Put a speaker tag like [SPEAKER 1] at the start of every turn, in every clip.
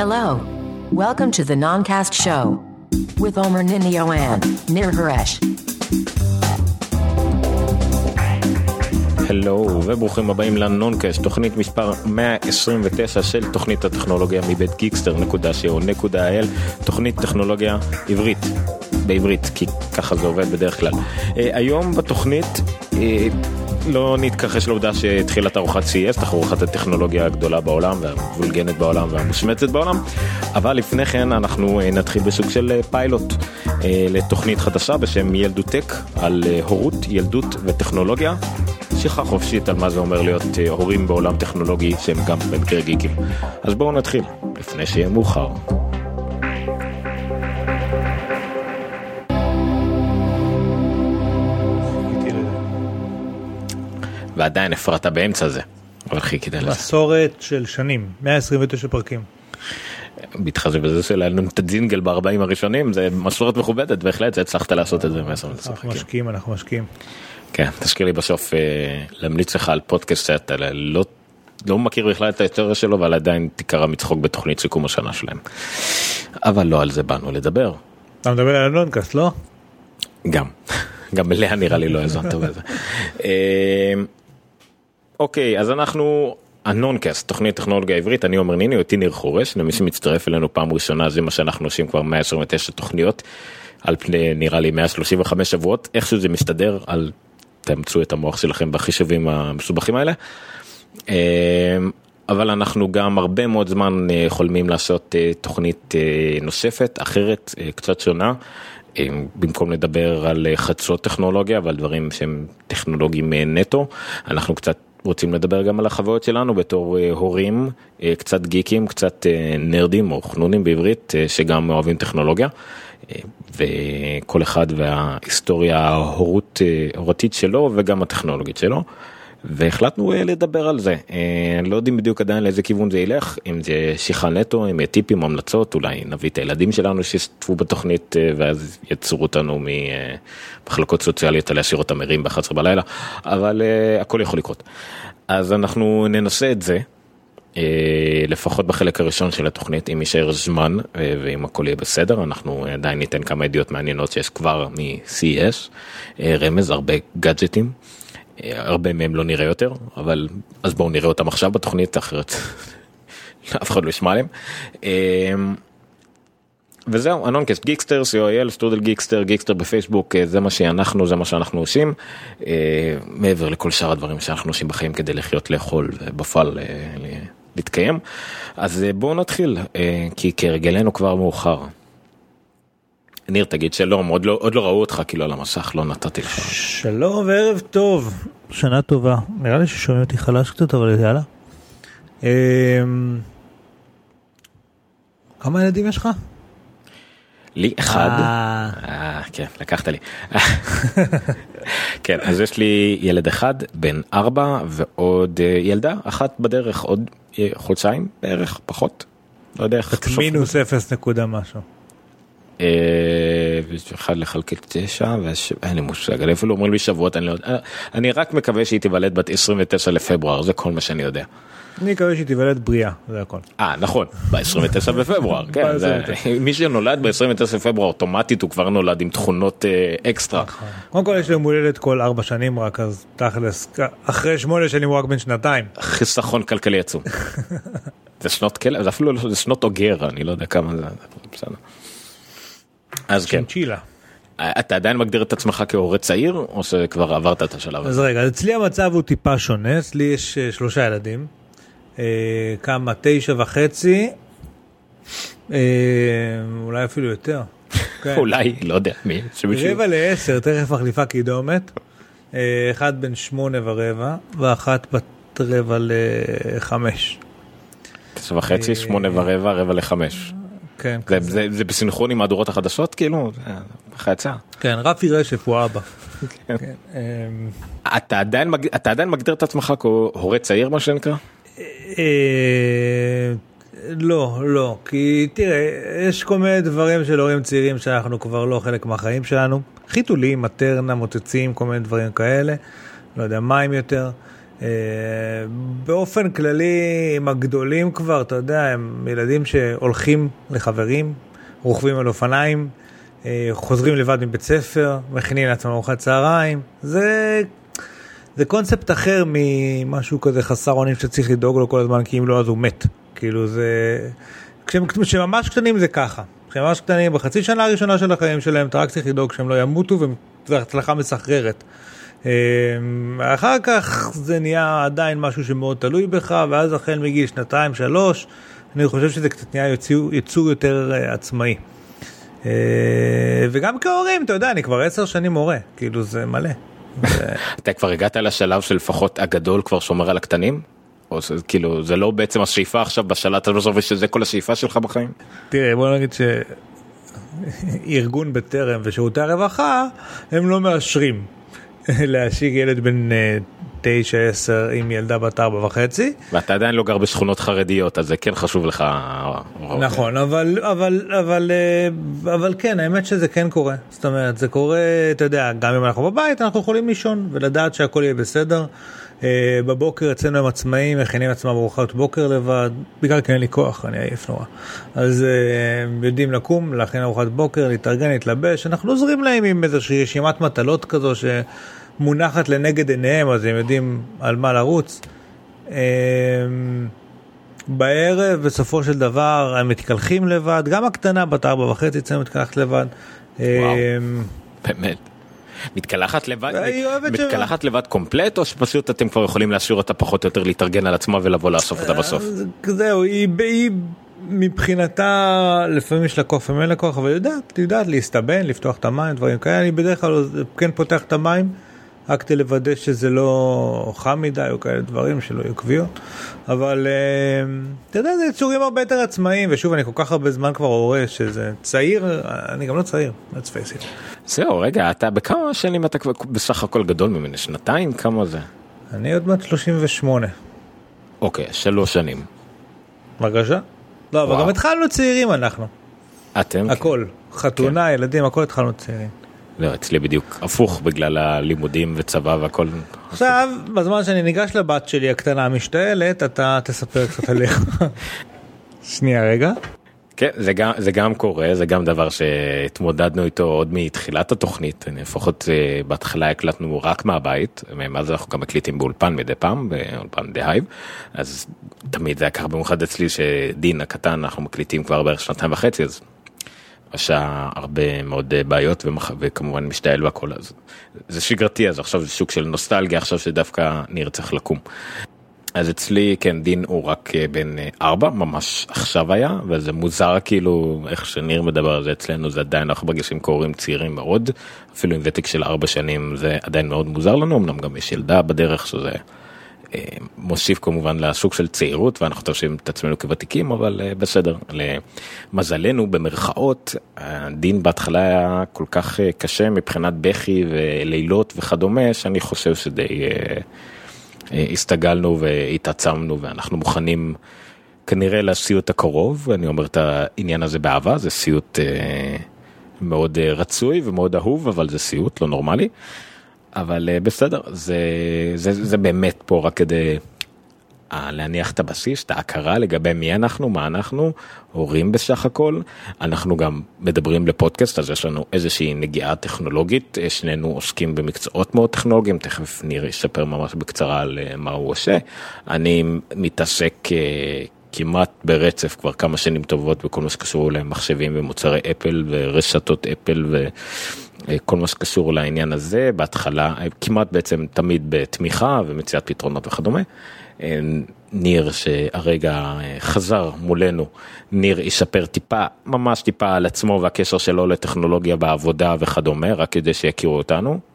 [SPEAKER 1] Hello. Welcome to the Noncast Show with Omer Ninio and Nir Haresh.
[SPEAKER 2] הלו וברוכים הבאים לנונקאסט, תוכנית מספר 129 של תוכנית הטכנולוגיה מבית גיקסטר.co.il, תוכנית טכנולוגיה עברית, בעברית, כי ככה זה עובד בדרך כלל. Uh, היום בתוכנית uh, לא נתכחש לעובדה שהתחילה תערוכת CES, תערוכת הטכנולוגיה הגדולה בעולם והמבולגנת בעולם והמושמצת בעולם, אבל לפני כן אנחנו uh, נתחיל בסוג של uh, פיילוט uh, לתוכנית חדשה בשם ילדותק על הורות, ילדות וטכנולוגיה. שיחה חופשית על מה זה אומר להיות אה, הורים בעולם טכנולוגי שהם גם במקרה גיקים. אז בואו נתחיל, לפני שיהיה מאוחר. ועדיין הפרעת באמצע זה, אבל חיכית לזה.
[SPEAKER 3] מסורת של שנים, 129 פרקים.
[SPEAKER 2] מתחשב בזה שהיה לנו את הג'ינגל ב-40 הראשונים, זה מסורת מכובדת, בהחלט, הצלחת לעשות את זה
[SPEAKER 3] אנחנו משקיעים, אנחנו משקיעים.
[SPEAKER 2] כן, תזכיר לי בסוף אה, להמליץ לך על פודקאסט שאתה לא, לא מכיר בכלל את ההיסטוריה שלו, אבל עדיין תיקרא מצחוק בתוכנית סיכום השנה שלהם. אבל לא על זה באנו לדבר.
[SPEAKER 3] אתה מדבר על הנונקאסט, לא?
[SPEAKER 2] גם, גם אליה נראה לי לא האזנת בזה. אה, אוקיי, אז אנחנו הנונקאסט, תוכנית טכנולוגיה עברית, אני עומר ניני, אותי ניר חורש, למי שמצטרף אלינו פעם ראשונה, זה מה שאנחנו עושים כבר 129 תוכניות, על פני נראה לי 135 שבועות, איכשהו זה מסתדר על תאמצו את המוח שלכם בחישובים המסובכים האלה. אבל אנחנו גם הרבה מאוד זמן חולמים לעשות תוכנית נוספת, אחרת, קצת שונה. במקום לדבר על חדשות טכנולוגיה ועל דברים שהם טכנולוגיים נטו, אנחנו קצת רוצים לדבר גם על החוויות שלנו בתור הורים, קצת גיקים, קצת נרדים או חנונים בעברית, שגם אוהבים טכנולוגיה. וכל אחד וההיסטוריה ההורות, ההורתית שלו וגם הטכנולוגית שלו. והחלטנו לדבר על זה, לא יודעים בדיוק עדיין לאיזה כיוון זה ילך, אם זה שיחה נטו, אם יהיה טיפים, המלצות, אולי נביא את הילדים שלנו שישתתפו בתוכנית ואז יצרו אותנו ממחלקות סוציאליות להשאיר אותם ערים ב-11 בלילה, אבל הכל יכול לקרות. אז אנחנו ננסה את זה. לפחות בחלק הראשון של התוכנית אם יישאר זמן ואם הכל יהיה בסדר אנחנו עדיין ניתן כמה ידיעות מעניינות שיש כבר מ-CES רמז הרבה גאדג'טים הרבה מהם לא נראה יותר אבל אז בואו נראה אותם עכשיו בתוכנית אחרת אף אחד לא ישמע עליהם. וזהו אנונקסט גיקסטר co.il סטודל גיקסטר גיקסטר בפייסבוק זה מה שאנחנו זה מה שאנחנו עושים מעבר לכל שאר הדברים שאנחנו עושים בחיים כדי לחיות לאכול ובפועל להתקיים אז בואו נתחיל כי כרגלנו כבר מאוחר. ניר תגיד שלום עוד לא עוד לא ראו אותך כאילו על המסך לא נתתי לך.
[SPEAKER 3] שלום וערב טוב שנה טובה נראה לי ששומעים אותי חלש קצת אבל יאללה. כמה ילדים יש לך?
[SPEAKER 2] לי אחד, אה, כן לקחת לי, כן אז יש לי ילד אחד בן ארבע ועוד ילדה אחת בדרך עוד חודשיים בערך פחות, לא יודע איך,
[SPEAKER 3] מינוס אפס נקודה משהו.
[SPEAKER 2] אחד לחלקי תשע ואין לי מושג, אני אפילו אומרים לי שבועות, אני לא יודע, אני רק מקווה שהיא תיוולד בת 29 לפברואר, זה כל מה שאני יודע.
[SPEAKER 3] אני מקווה שהיא תיוולד בריאה, זה הכל.
[SPEAKER 2] אה נכון, ב-29 בפברואר, כן, מי שנולד ב-29 בפברואר אוטומטית הוא כבר נולד עם תכונות אקסטרה.
[SPEAKER 3] קודם כל יש לו מולדת כל ארבע שנים רק, אז תכלס, אחרי שמונה שנים הוא רק בן שנתיים.
[SPEAKER 2] חיסכון כלכלי עצום. זה שנות כלא, זה אפילו לא, זה שנות אוגר, אני לא יודע כמה זה, בסדר. אז כן.
[SPEAKER 3] צ'ילה.
[SPEAKER 2] אתה עדיין מגדיר את עצמך כהורה צעיר או שכבר עברת את השלב
[SPEAKER 3] אז
[SPEAKER 2] הזה?
[SPEAKER 3] רגע, אצלי המצב הוא טיפה שונה, אצלי יש שלושה ילדים, כמה תשע וחצי, אולי אפילו יותר. כן.
[SPEAKER 2] אולי, לא יודע, מי?
[SPEAKER 3] רבע לעשר, תכף מחליפה קידומת, אחד בן שמונה ורבע ואחת בת רבע לחמש.
[SPEAKER 2] תשע וחצי, שמונה ורבע, רבע לחמש.
[SPEAKER 3] כן,
[SPEAKER 2] זה, זה, זה בסינכרון עם מהדורות החדשות כאילו? איך יצא?
[SPEAKER 3] כן, רפי רשף הוא אבא.
[SPEAKER 2] כן. אתה עדיין, מג... אתה עדיין מגדיר את עצמך כהורה צעיר מה שנקרא?
[SPEAKER 3] לא, לא, כי תראה, יש כל מיני דברים של הורים צעירים שאנחנו כבר לא חלק מהחיים שלנו. חיתולים, מטרנה, מוצצים, כל מיני דברים כאלה. לא יודע, מים יותר. אה, באופן כללי, עם הגדולים כבר, אתה יודע, הם ילדים שהולכים לחברים, רוכבים על אופניים, אה, חוזרים לבד מבית ספר, מכינים לעצמם ארוחת צהריים. זה, זה קונספט אחר ממשהו כזה חסר אונים שצריך לדאוג לו כל הזמן, כי אם לא אז הוא מת. כאילו זה... כשממש קטנים זה ככה. כשהם ממש קטנים, בחצי שנה הראשונה של החיים שלהם, אתה רק צריך לדאוג שהם לא ימותו, וזו הצלחה מסחררת. אמ, אחר כך זה נהיה עדיין משהו שמאוד תלוי בך, ואז החל מגיל שנתיים, שלוש, אני חושב שזה קצת נהיה יצור, יצור יותר uh, עצמאי. Uh, וגם כהורים, אתה יודע, אני כבר עשר שנים מורה, כאילו זה מלא.
[SPEAKER 2] אתה כבר הגעת לשלב שלפחות הגדול כבר שומר על הקטנים? או כאילו זה לא בעצם השאיפה עכשיו בשלט הזה ושזה כל השאיפה שלך בחיים?
[SPEAKER 3] תראה בוא נגיד שארגון בטרם ושירותי הרווחה הם לא מאשרים להשיג ילד בן 9-10 אה, עם ילדה בת 4 וחצי.
[SPEAKER 2] ואתה עדיין לא גר בשכונות חרדיות אז זה כן חשוב לך.
[SPEAKER 3] נכון אבל אבל אבל אה, אבל כן האמת שזה כן קורה זאת אומרת זה קורה אתה יודע גם אם אנחנו בבית אנחנו יכולים לישון ולדעת שהכל יהיה בסדר. אה, בבוקר אצלנו הם עצמאים, מכינים עצמם ארוחת בוקר לבד, בגלל כי אין לי כוח, אני עייף נורא. אז אה, הם יודעים לקום, להכין ארוחת בוקר, להתארגן, להתלבש, אנחנו עוזרים להם עם איזושהי רשימת מטלות כזו שמונחת לנגד עיניהם, אז הם יודעים על מה לרוץ. אה, בערב, בסופו של דבר, הם מתקלחים לבד, גם הקטנה בת ארבע וחצי אצלנו מתקלחת לבד.
[SPEAKER 2] וואו, באמת. מתקלחת לבד, מתקלחת לבד קומפלט או שפשוט אתם כבר יכולים להשאיר אותה פחות או יותר להתארגן על עצמה ולבוא לאסוף אותה בסוף?
[SPEAKER 3] זהו, היא, היא מבחינתה לפעמים יש לה כוח לפעמים אין לה כוח אבל יודעת, יודעת להסתבן, לפתוח את המים, דברים כאלה, אני בדרך כלל כן פותח את המים. רק כדי לוודא שזה לא חם מדי או כאלה דברים שלא יהיו קביעות. אבל אתה יודע, זה יצורים הרבה יותר עצמאיים, ושוב, אני כל כך הרבה זמן כבר הורה שזה צעיר, אני גם לא צעיר, let's face it.
[SPEAKER 2] זהו, רגע, אתה בכמה שנים אתה כבר בסך הכל גדול ממני? שנתיים? כמה זה?
[SPEAKER 3] אני עוד מעט 38.
[SPEAKER 2] אוקיי, שלוש שנים.
[SPEAKER 3] בבקשה. לא, אבל גם התחלנו צעירים אנחנו.
[SPEAKER 2] אתם?
[SPEAKER 3] הכל. חתונה, כן. ילדים, הכל התחלנו צעירים.
[SPEAKER 2] לא, אצלי בדיוק הפוך בגלל הלימודים וצבא והכל.
[SPEAKER 3] עכשיו, בזמן שאני ניגש לבת שלי הקטנה המשתעלת, אתה תספר קצת עליך. שנייה רגע.
[SPEAKER 2] כן, זה גם, זה גם קורה, זה גם דבר שהתמודדנו איתו עוד מתחילת התוכנית, לפחות אה, בהתחלה הקלטנו רק מהבית, מאז אנחנו גם מקליטים באולפן מדי פעם, באולפן דה הייב, אז תמיד זה היה ככה במיוחד אצלי שדין הקטן אנחנו מקליטים כבר בערך שנתיים וחצי, אז עשה הרבה מאוד אה, בעיות ומח... וכמובן משתעל והכל אז זה שגרתי אז עכשיו זה שוק של נוסטלגיה עכשיו שדווקא ניר צריך לקום. אז אצלי כן דין הוא רק אה, בן אה, ארבע ממש עכשיו היה וזה מוזר כאילו איך שניר מדבר על זה אצלנו זה עדיין אנחנו מרגישים כהורים צעירים מאוד אפילו עם ותק של ארבע שנים זה עדיין מאוד מוזר לנו אמנם גם יש ילדה בדרך שזה. מוסיף כמובן לשוק של צעירות ואנחנו תרשים את עצמנו כוותיקים אבל אה, בסדר למזלנו במרכאות הדין בהתחלה היה כל כך אה, קשה מבחינת בכי ולילות וכדומה שאני חושב שדי אה, הסתגלנו והתעצמנו ואנחנו מוכנים כנראה לסיוט הקרוב אני אומר את העניין הזה באהבה זה סיוט מאוד רצוי ומאוד אהוב אבל זה סיוט לא נורמלי. אבל אה, בסדר, זה, זה, זה באמת פה רק כדי אה, להניח את הבסיס, את ההכרה לגבי מי אנחנו, מה אנחנו, הורים בסך הכל. אנחנו גם מדברים לפודקאסט, אז יש לנו איזושהי נגיעה טכנולוגית, אה, שנינו עוסקים במקצועות מאוד טכנולוגיים, תכף ניר יספר ממש בקצרה על מה הוא עושה. אני מתעסק כמעט ברצף כבר כמה שנים טובות בכל מה שקשור למחשבים ומוצרי אפל ורשתות אפל ו... אה, כל מה שקשור לעניין הזה בהתחלה אה, כמעט בעצם תמיד בתמיכה ומציאת פתרונות וכדומה. אה, ניר שהרגע חזר מולנו, ניר יספר טיפה, ממש טיפה על עצמו והקשר שלו לטכנולוגיה בעבודה וכדומה, רק כדי שיכירו אותנו.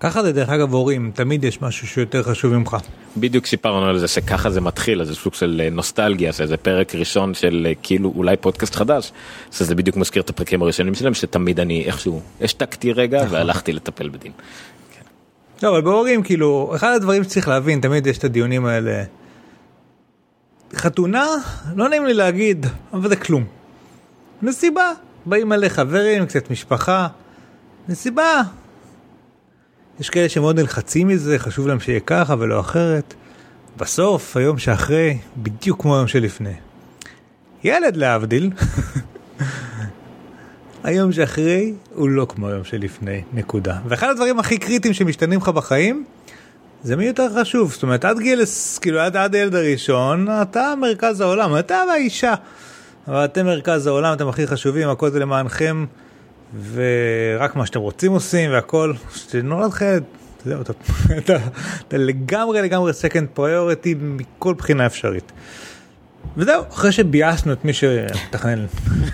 [SPEAKER 3] ככה זה דרך אגב הורים, תמיד יש משהו שיותר חשוב ממך.
[SPEAKER 2] בדיוק סיפרנו על זה שככה זה מתחיל, זה סוג של אה, נוסטלגיה, שזה פרק ראשון של אה, כאילו אולי פודקאסט חדש, שזה בדיוק מזכיר את הפרקים הראשונים שלהם, שתמיד אני איכשהו השתקתי רגע נכון. והלכתי לטפל בדין.
[SPEAKER 3] לא, אבל בהורים כאילו, אחד הדברים שצריך להבין, תמיד יש את הדיונים האלה. חתונה, לא נעים לי להגיד, אבל זה כלום. מסיבה, באים מלא חברים, קצת משפחה. מסיבה, יש כאלה שמאוד נלחצים מזה, חשוב להם שיהיה ככה ולא אחרת. בסוף, היום שאחרי, בדיוק כמו היום שלפני. ילד להבדיל, היום שאחרי הוא לא כמו היום שלפני, נקודה. ואחד הדברים הכי קריטיים שמשתנים לך בחיים, זה מי יותר חשוב. זאת אומרת, עד גיל, כאילו עד, עד הילד הראשון, אתה מרכז העולם, אתה והאישה. אבל אתם מרכז העולם, אתם הכי חשובים, הכל זה למענכם, ורק מה שאתם רוצים עושים, והכל, כשנולד לך זהו, אתה, אתה, אתה לגמרי לגמרי second priority מכל בחינה אפשרית. וזהו, אחרי שביאסנו את מי שמתכנן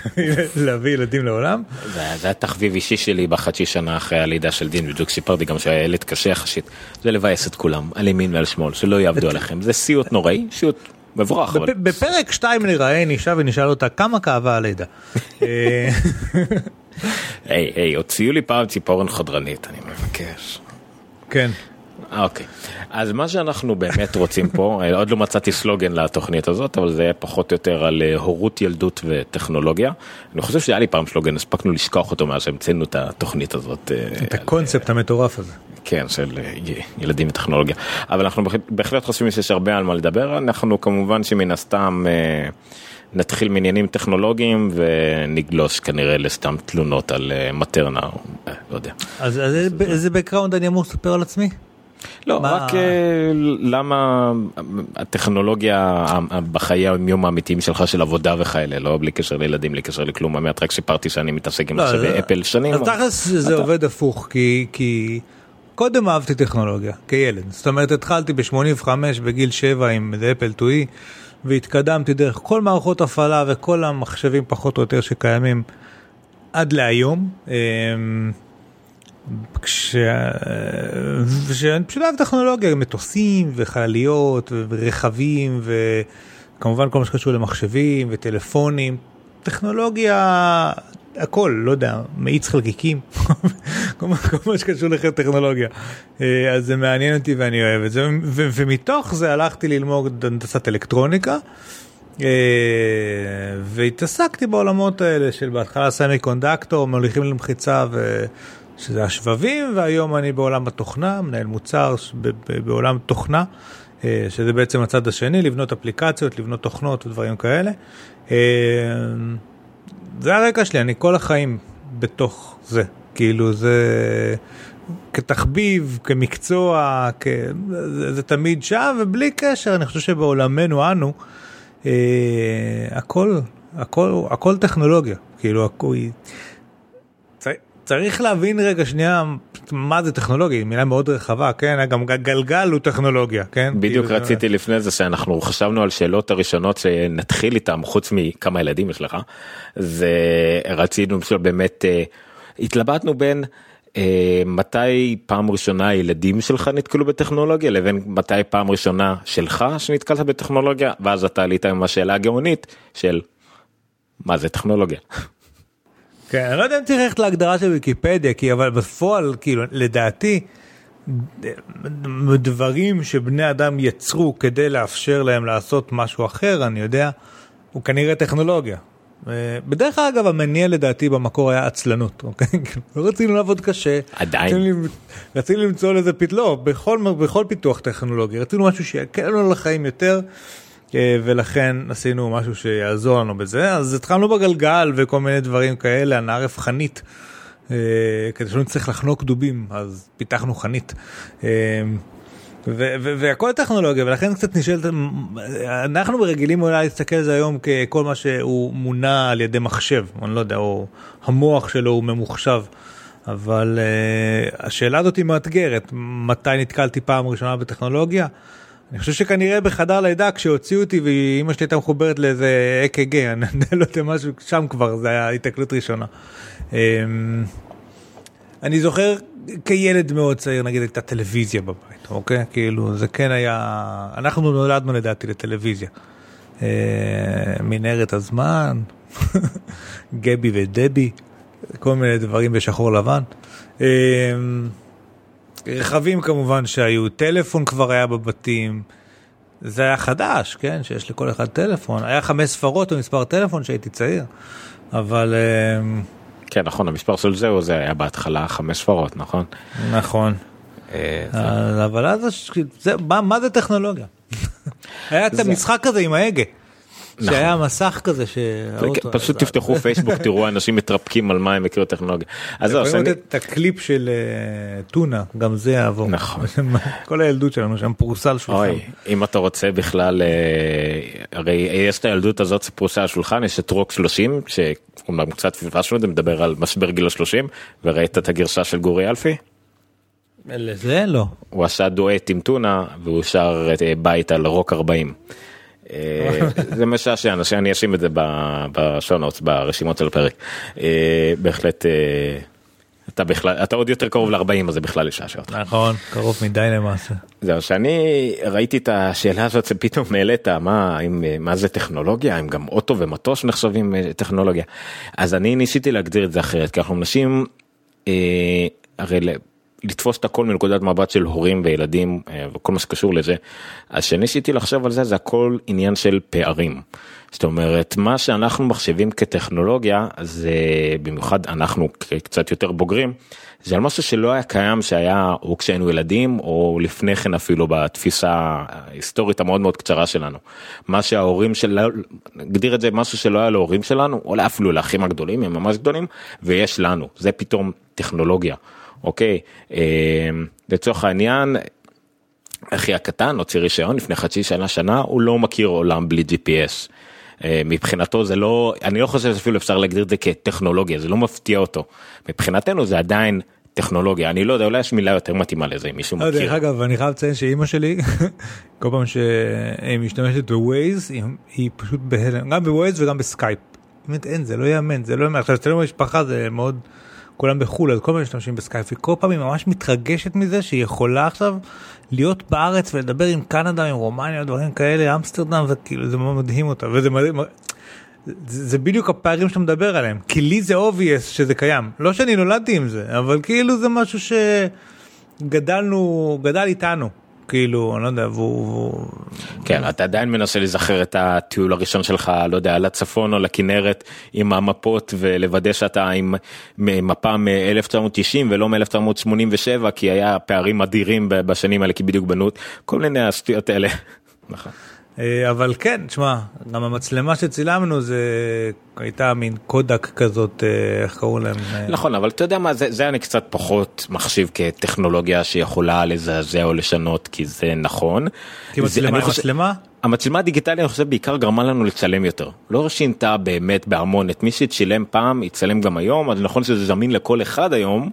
[SPEAKER 3] להביא ילדים לעולם.
[SPEAKER 2] זה היה תחביב אישי שלי בחצי שנה אחרי הלידה של דין, בדיוק סיפרתי גם שהיה ילד קשה יחסית, זה לבאס את כולם, על ימין ועל שמאל, שלא יעבדו עליכם, זה סיוט נוראי, סיוט מבורך.
[SPEAKER 3] בפרק 2 נראה אישה ונשאל אותה כמה כאבה הלידה.
[SPEAKER 2] היי היי, הוציאו לי פעם ציפורן חודרנית, אני מבקש.
[SPEAKER 3] כן.
[SPEAKER 2] אוקיי, אז מה שאנחנו באמת רוצים פה, עוד לא מצאתי סלוגן לתוכנית הזאת, אבל זה פחות או יותר על אה, הורות, ילדות וטכנולוגיה. אני חושב שהיה לי פעם סלוגן, הספקנו לשכוח אותו מאז שהמצאנו את התוכנית הזאת.
[SPEAKER 3] אה, את הקונספט המטורף הזה.
[SPEAKER 2] כן, של אה, ילדים וטכנולוגיה. אבל אנחנו בהחלט חושבים שיש הרבה על מה לדבר, אנחנו כמובן שמן הסתם... נתחיל מעניינים טכנולוגיים ונגלוש כנראה לסתם תלונות על מטרנה, לא יודע.
[SPEAKER 3] אז איזה background אני אמור לספר על עצמי?
[SPEAKER 2] לא, מה... רק uh, למה הטכנולוגיה בחיי היום האמיתיים שלך של עבודה וכאלה, לא בלי קשר לילדים, בלי קשר לכלום, באמת רק סיפרתי שאני מתעסק עם מחשבי לא, אפל שנים.
[SPEAKER 3] אז תכלס זה אתה... עובד הפוך, כי, כי קודם אהבתי טכנולוגיה, כילד. זאת אומרת, התחלתי ב-85 בגיל 7 עם אפל 2 והתקדמתי דרך כל מערכות הפעלה וכל המחשבים פחות או יותר שקיימים עד להיום. אמ, כשאני פשוט אוהב טכנולוגיה, מטוסים וחלליות ורכבים וכמובן כל מה שקשור למחשבים וטלפונים, טכנולוגיה, הכל, לא יודע, מאיץ חלקיקים, כל מה שקשור לטכנולוגיה. אה, אז זה מעניין אותי ואני אוהב את זה, ומתוך זה הלכתי ללמוד הנדסת אלקטרוניקה. אה, והתעסקתי בעולמות האלה של בהתחלה סמי קונדקטור, מוליכים למחיצה ו... שזה השבבים, והיום אני בעולם התוכנה, מנהל מוצר בעולם תוכנה, אה, שזה בעצם הצד השני, לבנות אפליקציות, לבנות תוכנות ודברים כאלה. זה הרקע שלי, אני כל החיים בתוך זה, כאילו זה כתחביב, כמקצוע, כ... זה, זה תמיד שם, ובלי קשר, אני חושב שבעולמנו אנו, אה, הכל, הכל, הכל טכנולוגיה, כאילו, הכל... צריך להבין רגע שנייה מה זה טכנולוגיה, מילה מאוד רחבה, כן? גם גלגל הוא טכנולוגיה, כן?
[SPEAKER 2] בדיוק כאילו רציתי. לפני זה שאנחנו חשבנו על שאלות הראשונות שנתחיל איתם חוץ מכמה ילדים יש לך, זה רצינו באמת, uh, התלבטנו בין uh, מתי פעם ראשונה הילדים שלך נתקלו בטכנולוגיה לבין מתי פעם ראשונה שלך שנתקלת בטכנולוגיה ואז אתה עלית עם השאלה הגאונית של מה זה טכנולוגיה.
[SPEAKER 3] כן, אני לא יודע אם צריך ללכת להגדרה של ויקיפדיה, כי אבל בפועל, כאילו, לדעתי, דברים שבני אדם יצרו כדי לאפשר להם לעשות משהו אחר, אני יודע, הוא כנראה טכנולוגיה. בדרך אגב המניע לדעתי במקור היה עצלנות, אוקיי? לא רצינו לעבוד קשה.
[SPEAKER 2] עדיין.
[SPEAKER 3] רצינו למצוא לזה פתלו, לא, בכל, בכל פיתוח טכנולוגי, רצינו משהו שיקל לנו לחיים יותר. אה, ולכן עשינו משהו שיעזור לנו בזה. אז התחלנו בגלגל וכל מיני דברים כאלה הנעה חנית. אה, כדי שלא נצטרך לחנוק דובים אז פיתחנו חנית. אה, והכל טכנולוגיה ולכן קצת נשאלת אנחנו רגילים אולי להסתכל על זה היום ככל מה שהוא מונע על ידי מחשב. אני לא יודע או המוח שלו הוא ממוחשב. אבל השאלה הזאת היא מאתגרת. מתי נתקלתי פעם ראשונה בטכנולוגיה. אני חושב שכנראה בחדר לידה כשהוציאו אותי ואימא שלי הייתה מחוברת לאיזה אק"ג, אני לא יודע משהו, שם כבר זה היה התקלות ראשונה. אמ, אני זוכר כילד מאוד צעיר נגיד הייתה טלוויזיה בבית, אוקיי? כאילו זה כן היה, אנחנו נולדנו לדעתי לטלוויזיה. אה, מנהרת הזמן, גבי ודבי, כל מיני דברים בשחור לבן. רכבים כמובן שהיו, טלפון כבר היה בבתים, זה היה חדש, כן, שיש לכל אחד טלפון, היה חמש ספרות במספר טלפון שהייתי צעיר, אבל... אמ,
[SPEAKER 2] כן נכון המספר של זהו זה היה בהתחלה חמש ספרות נכון
[SPEAKER 3] נכון
[SPEAKER 2] אה,
[SPEAKER 3] אז- אבל אז מה זה טכנולוגיה? היה את המשחק הזה עם ההגה. שהיה מסך כזה
[SPEAKER 2] זה
[SPEAKER 3] שהאוטו...
[SPEAKER 2] כן, פשוט תפתחו פייסבוק תראו אנשים מתרפקים על מה הם הכירו טכנולוגיה. אז זהו, אז
[SPEAKER 3] יכולים
[SPEAKER 2] אני-
[SPEAKER 3] לתת את הקליפ של אה, טונה, גם זה יעבור.
[SPEAKER 2] נכון.
[SPEAKER 3] כל הילדות שלנו שם פרוסה על שולחן.
[SPEAKER 2] אוי, אם אתה רוצה בכלל, אה, הרי יש את הילדות הזאת שפרוסה על השולחן, יש את רוק 30, שאומנם קצת פספסנו את זה, מדבר על משבר גיל ה-30, וראית את הגרסה של גורי אלפי?
[SPEAKER 3] לזה לא.
[SPEAKER 2] הוא עשה דואט עם טונה, והוא שר אה, בית על רוק 40. אה, זה משעשע, שאני אשים את זה בשונות, ברשימות של הפרק. אה, בהחלט, אה, אתה בכלל, אתה עוד יותר קרוב ל-40, אז זה בכלל ישעשע אותך.
[SPEAKER 3] נכון, קרוב מדי למעשה.
[SPEAKER 2] זהו, שאני ראיתי את השאלה הזאת שפתאום העלית, מה, אם, מה זה טכנולוגיה, אם גם אוטו ומטוס נחשבים טכנולוגיה. אז אני ניסיתי להגדיר את זה אחרת, כי אנחנו מנסים, אה, הרי לתפוס את הכל מנקודת מבט של הורים וילדים אה, וכל מה שקשור לזה. אז כשניסיתי לחשוב על זה, זה הכל עניין של פערים. זאת אומרת, מה שאנחנו מחשבים כטכנולוגיה, זה במיוחד אנחנו קצת יותר בוגרים, זה על משהו שלא היה קיים שהיה או כשהיינו ילדים או לפני כן אפילו בתפיסה ההיסטורית המאוד מאוד קצרה שלנו. מה שההורים של... נגדיר את זה משהו שלא היה להורים שלנו, או אפילו לאחים הגדולים, הם ממש גדולים, ויש לנו, זה פתאום טכנולוגיה, אוקיי? אה, לצורך העניין, אחי הקטן הוציא רישיון לפני חצי שנה שנה הוא לא מכיר עולם בלי GPS. אה, מבחינתו זה לא אני לא חושב שאפילו אפשר להגדיר את זה כטכנולוגיה זה לא מפתיע אותו מבחינתנו זה עדיין טכנולוגיה אני לא יודע אולי יש מילה יותר מתאימה לזה אם מישהו
[SPEAKER 3] לא, דרך
[SPEAKER 2] מכיר.
[SPEAKER 3] אגב, אני חייב לציין שאימא שלי, כל פעם שהיא משתמשת בווייז, היא- היא פשוט בהלם, גם בווייז וגם בסקייפ. באמת אין, זה לא ייאמן, זה לא ייאמן. עכשיו, אצלנו במשפחה זה מאוד, כולם בחו"ל, אז כל פעם משתמשים בסקייפ, וכל פעם היא ממש מתרגשת מזה שהיא יכולה עכשיו להיות בארץ ולדבר עם קנדה, עם רומניה, דברים כאלה, אמסטרדם, וכאילו זה מדהים אותה, וזה מדהים. זה, זה בדיוק הפערים שאתה מדבר עליהם כי לי זה obvious שזה קיים לא שאני נולדתי עם זה אבל כאילו זה משהו שגדלנו גדל איתנו כאילו אני לא יודע והוא,
[SPEAKER 2] כן אתה עדיין מנסה להיזכר את הטיול הראשון שלך לא יודע לצפון או לכנרת עם המפות ולוודא שאתה עם מפה מ-1990 ולא מ-1987 כי היה פערים אדירים בשנים האלה כי בדיוק בנו כל מיני השטויות האלה. נכון.
[SPEAKER 3] אה, אבל כן תשמע גם המצלמה שצילמנו זה הייתה מין קודק כזאת אה, איך קראו להם? אה,
[SPEAKER 2] נכון אבל אתה יודע מה זה, זה אני קצת פחות מחשיב כטכנולוגיה שיכולה לזעזע או לשנות כי זה נכון.
[SPEAKER 3] כי מצלמה
[SPEAKER 2] חושב-
[SPEAKER 3] מצלמה?
[SPEAKER 2] המצלמה הדיגיטלית אני חושב בעיקר גרמה לנו לצלם יותר. לא שינתה באמת בהמון. את מי שצילם פעם יצלם גם היום אז נכון שזה זמין לכל אחד היום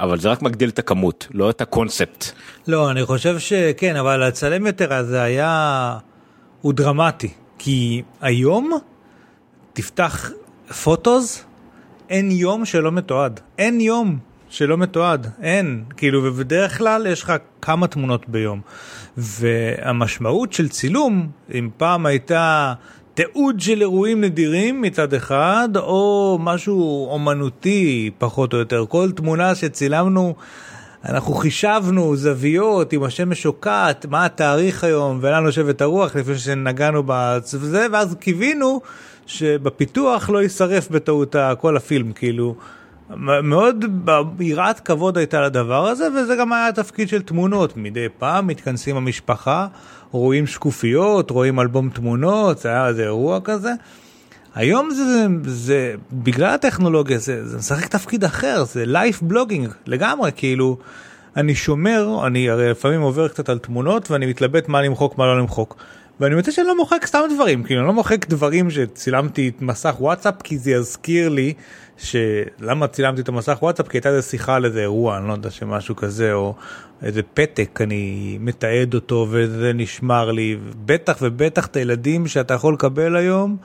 [SPEAKER 2] אבל זה רק מגדיל את הכמות לא את הקונספט.
[SPEAKER 3] לא, אני חושב שכן, אבל לצלם יותר אז זה היה... הוא דרמטי. כי היום, תפתח פוטוס, אין יום שלא מתועד. אין יום שלא מתועד. אין. כאילו, ובדרך כלל יש לך כמה תמונות ביום. והמשמעות של צילום, אם פעם הייתה... תיעוד של אירועים נדירים מצד אחד, או משהו אומנותי פחות או יותר. כל תמונה שצילמנו אנחנו חישבנו זוויות עם השמש שוקעת, מה התאריך היום, ולאן נושבת הרוח לפני שנגענו בזה, ואז קיווינו שבפיתוח לא יישרף בטעות כל הפילם, כאילו. מאוד יראת כבוד הייתה לדבר הזה, וזה גם היה התפקיד של תמונות. מדי פעם מתכנסים המשפחה, רואים שקופיות, רואים אלבום תמונות, זה היה איזה אירוע כזה. היום זה, זה, זה בגלל הטכנולוגיה זה, זה משחק תפקיד אחר זה לייף בלוגינג לגמרי כאילו אני שומר אני הרי לפעמים עובר קצת על תמונות ואני מתלבט מה למחוק מה לא למחוק. ואני מוצא שאני לא מוחק סתם דברים כאילו אני לא מוחק דברים שצילמתי את מסך וואטסאפ כי זה יזכיר לי שלמה צילמתי את המסך וואטסאפ כי הייתה איזה שיחה על איזה אירוע אני לא יודע שמשהו כזה או איזה פתק אני מתעד אותו וזה נשמר לי בטח ובטח את הילדים שאתה יכול לקבל היום.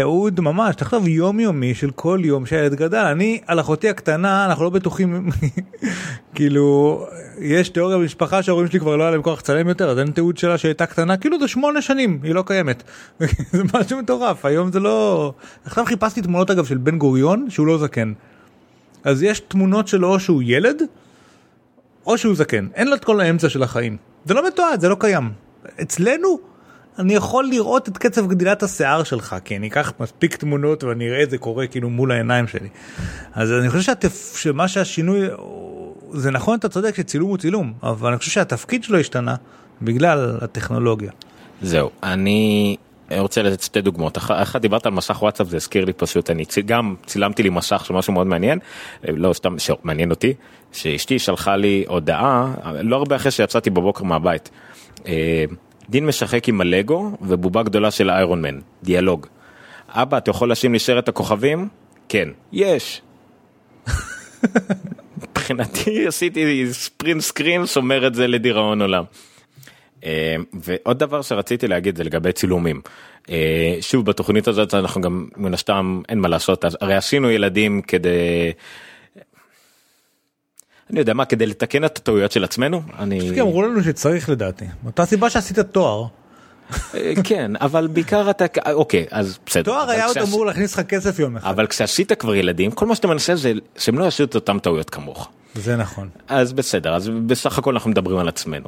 [SPEAKER 3] תיעוד ממש, תחשוב יומיומי של כל יום שהילד גדל. אני, על אחותי הקטנה, אנחנו לא בטוחים, כאילו, יש תיאוריה במשפחה שההורים שלי כבר לא היה להם כוח לצלם יותר, אז אין תיעוד שלה שהייתה קטנה, כאילו זה שמונה שנים, היא לא קיימת. זה משהו מטורף, היום זה לא... עכשיו חיפשתי תמונות אגב של בן גוריון, שהוא לא זקן. אז יש תמונות שלו או שהוא ילד, או שהוא זקן. אין לו את כל האמצע של החיים. זה לא מתועד, זה לא קיים. אצלנו, אני יכול לראות את קצב גדילת השיער שלך, כי אני אקח מספיק תמונות ואני אראה את זה קורה כאילו מול העיניים שלי. אז אני חושב שהתפ... שמה שהשינוי זה נכון, אתה צודק שצילום הוא צילום, אבל אני חושב שהתפקיד שלו השתנה בגלל הטכנולוגיה.
[SPEAKER 2] זהו, אני רוצה לתת שתי דוגמאות. אחת דיברת על מסך וואטסאפ, זה הזכיר לי פשוט, אני גם צילמתי לי מסך של משהו מאוד מעניין, לא סתם שמעניין אותי, שאשתי שלחה לי הודעה, לא הרבה אחרי שיצאתי בבוקר מהבית. דין משחק עם הלגו ובובה גדולה של איירון מן, דיאלוג. אבא, אתה יכול להשאיר לי שרת הכוכבים? כן. יש. מבחינתי עשיתי ספרינט סקרין, שומר את זה לדיראון עולם. אה, ועוד דבר שרציתי להגיד זה לגבי צילומים. אה, שוב בתוכנית הזאת אנחנו גם מן הסתם אין מה לעשות הרי עשינו ילדים כדי. אני יודע מה כדי לתקן את הטעויות של עצמנו אני
[SPEAKER 3] אמרו לנו שצריך לדעתי אותה סיבה שעשית תואר.
[SPEAKER 2] אה, כן אבל בעיקר אתה אוקיי אז בסדר.
[SPEAKER 3] תואר היה עוד אמור להכניס לך כסף יום אחד.
[SPEAKER 2] אבל כשעשית כבר ילדים כל מה שאתה מנסה זה שהם לא יעשו את אותם טעויות כמוך.
[SPEAKER 3] זה נכון.
[SPEAKER 2] אז בסדר, אז בסך הכל אנחנו מדברים על עצמנו.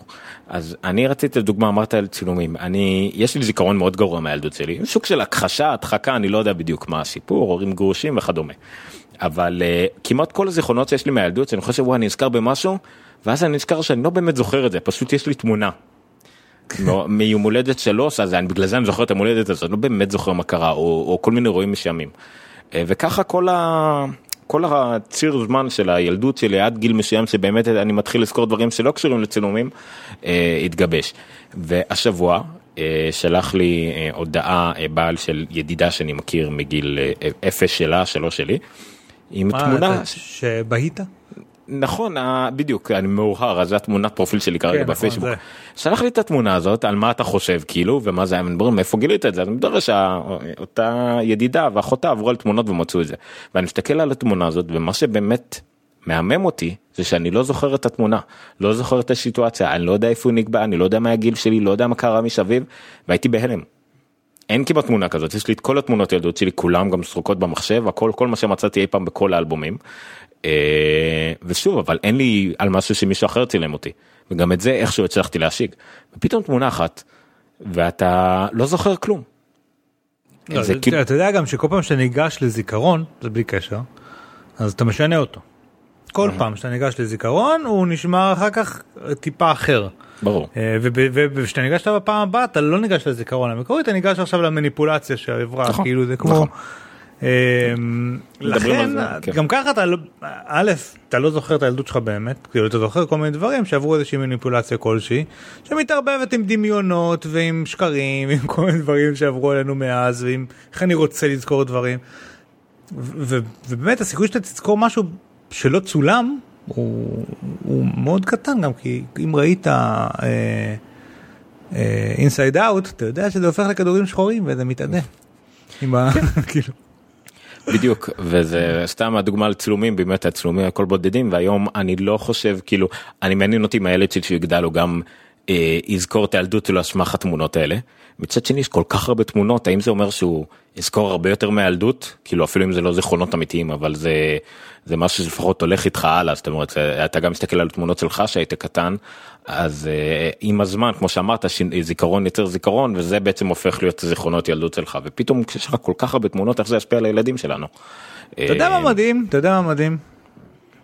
[SPEAKER 2] אז אני רציתי לדוגמה, אמרת על צילומים, אני, יש לי זיכרון מאוד גרוע מהילדות שלי, סוג של הכחשה, הדחקה, אני לא יודע בדיוק מה הסיפור, הורים גרושים וכדומה. אבל uh, כמעט כל הזיכרונות שיש לי מהילדות, שאני חושב, וואי, אני נזכר במשהו, ואז אני נזכר שאני לא באמת זוכר את זה, פשוט יש לי תמונה. מיום הולדת שלוש, אז אני, בגלל זה אני זוכר את המולדת הזאת, אני לא באמת זוכר מה קרה, או, או כל מיני אירועים מסוימים. אה, וככה כל ה... כל הציר זמן של הילדות שלי עד גיל מסוים שבאמת אני מתחיל לזכור דברים שלא קשורים לצילומים אה, התגבש. והשבוע אה, שלח לי אה, הודעה אה, בעל של ידידה שאני מכיר מגיל אה, אפס שלה שלא שלי. עם מה, תמונה
[SPEAKER 3] שבהית?
[SPEAKER 2] נכון בדיוק אני מאוחר אז זה התמונת פרופיל שלי כרגע כן, נכון, בפייסבוק. נכון, שלח לי את התמונה הזאת על מה אתה חושב כאילו ומה זה היה מדברים מאיפה גילית את זה אני מדבר שאותה ידידה ואחותה עברו על תמונות ומצאו את זה ואני מסתכל על התמונה הזאת ומה שבאמת מהמם אותי זה שאני לא זוכר את התמונה לא זוכר את הסיטואציה אני לא יודע איפה הוא נקבע אני לא יודע מה הגיל שלי לא יודע מה קרה מסביב והייתי בהלם. אין כמעט תמונה כזאת יש לי את כל התמונות ילדות שלי כולם גם סרוקות במחשב הכל כל מה שמצאתי אי פעם בכל האלבומים אה, ושוב אבל אין לי על משהו שמישהו אחר צילם אותי וגם את זה איכשהו הצלחתי להשיג ופתאום תמונה אחת ואתה לא זוכר כלום.
[SPEAKER 3] לא, זה כאילו... אתה יודע גם שכל פעם שאתה ניגש לזיכרון זה בלי קשר אז אתה משנה אותו. כל פעם שאתה ניגש לזיכרון הוא נשמע אחר כך טיפה אחר.
[SPEAKER 2] ברור.
[SPEAKER 3] אה, וכשאתה ניגשת בפעם הבאה אתה לא ניגש לזיכרון המקורי אתה ניגש עכשיו למניפולציה שעברה נכון, כאילו זה כמו. נכון. אמ, לכן כן. גם ככה אתה לא, א', אתה לא זוכר את הילדות שלך באמת, כאילו אתה זוכר כל מיני דברים שעברו איזושהי מניפולציה כלשהי, שמתערבבת עם דמיונות ועם שקרים ועם כל מיני דברים שעברו עלינו מאז, ועם איך אני רוצה לזכור דברים. ובאמת הסיכוי שאתה תזכור משהו שלא צולם הוא, הוא מאוד קטן גם כי אם ראית אינסייד אה, אאוט אה, אתה יודע שזה הופך לכדורים שחורים וזה מתאדה. עם ה... כאילו.
[SPEAKER 2] בדיוק וזה סתם הדוגמה לצילומים באמת הצילומים הכל בודדים והיום אני לא חושב כאילו אני מעניין אותי מהילד שלי שיגדל הוא גם אה, יזכור את הילדות שלו על סמך התמונות האלה. מצד שני יש כל כך הרבה תמונות האם זה אומר שהוא יזכור הרבה יותר מהילדות כאילו אפילו אם זה לא זיכרונות אמיתיים אבל זה זה משהו שלפחות הולך איתך הלאה זאת אומרת אתה גם מסתכל על תמונות שלך שהיית קטן אז uh, עם הזמן כמו שאמרת זיכרון יוצר זיכרון וזה בעצם הופך להיות זיכרונות ילדות שלך ופתאום כשיש לך כל כך הרבה תמונות איך זה ישפיע על הילדים שלנו.
[SPEAKER 3] אתה יודע מה אה, מדהים אתה יודע מה מדהים.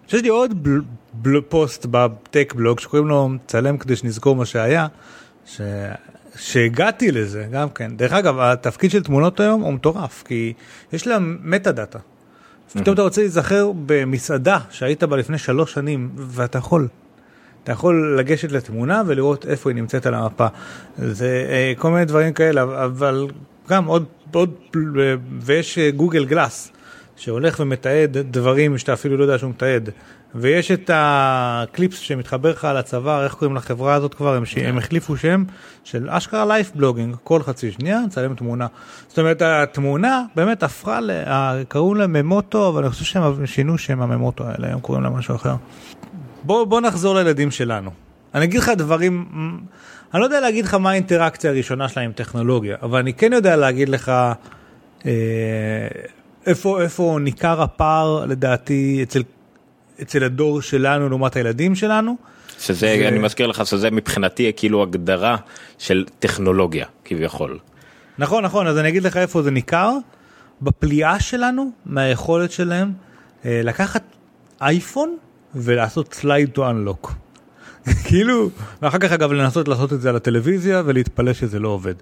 [SPEAKER 3] יש לי עוד בל, בל, פוסט בטק בלוג שקוראים לו צלם כדי שנזכור מה שהיה. ש... שהגעתי לזה גם כן דרך אגב התפקיד של תמונות היום הוא מטורף כי יש להם מטה דאטה. פתאום אתה רוצה להיזכר במסעדה שהיית בה לפני שלוש שנים ואתה יכול. אתה יכול לגשת לתמונה ולראות איפה היא נמצאת על המפה. זה אה, כל מיני דברים כאלה אבל גם עוד עוד ויש גוגל גלאס שהולך ומתעד דברים שאתה אפילו לא יודע שהוא מתעד. ויש את הקליפס שמתחבר לך על הצוואר, איך קוראים לחברה הזאת כבר, הם, ש... הם החליפו שם של אשכרה לייף בלוגינג, כל חצי שנייה נצלם תמונה. זאת אומרת התמונה באמת הפכה, ל... קראו לה ממוטו, אבל אני חושב שהם שינו שם הממוטו האלה, הם קוראים לה משהו אחר. בוא, בוא נחזור לילדים שלנו. אני אגיד לך דברים, אני לא יודע להגיד לך מה האינטראקציה הראשונה שלה עם טכנולוגיה, אבל אני כן יודע להגיד לך אה, איפה, איפה ניכר הפער לדעתי אצל אצל הדור שלנו לעומת הילדים שלנו.
[SPEAKER 2] שזה ו... אני מזכיר לך שזה מבחינתי כאילו הגדרה של טכנולוגיה כביכול.
[SPEAKER 3] נכון נכון אז אני אגיד לך איפה זה ניכר בפליאה שלנו מהיכולת שלהם אה, לקחת אייפון ולעשות slide to unlock. כאילו, ואחר כך אגב לנסות לעשות את זה על הטלוויזיה ולהתפלא שזה לא עובד.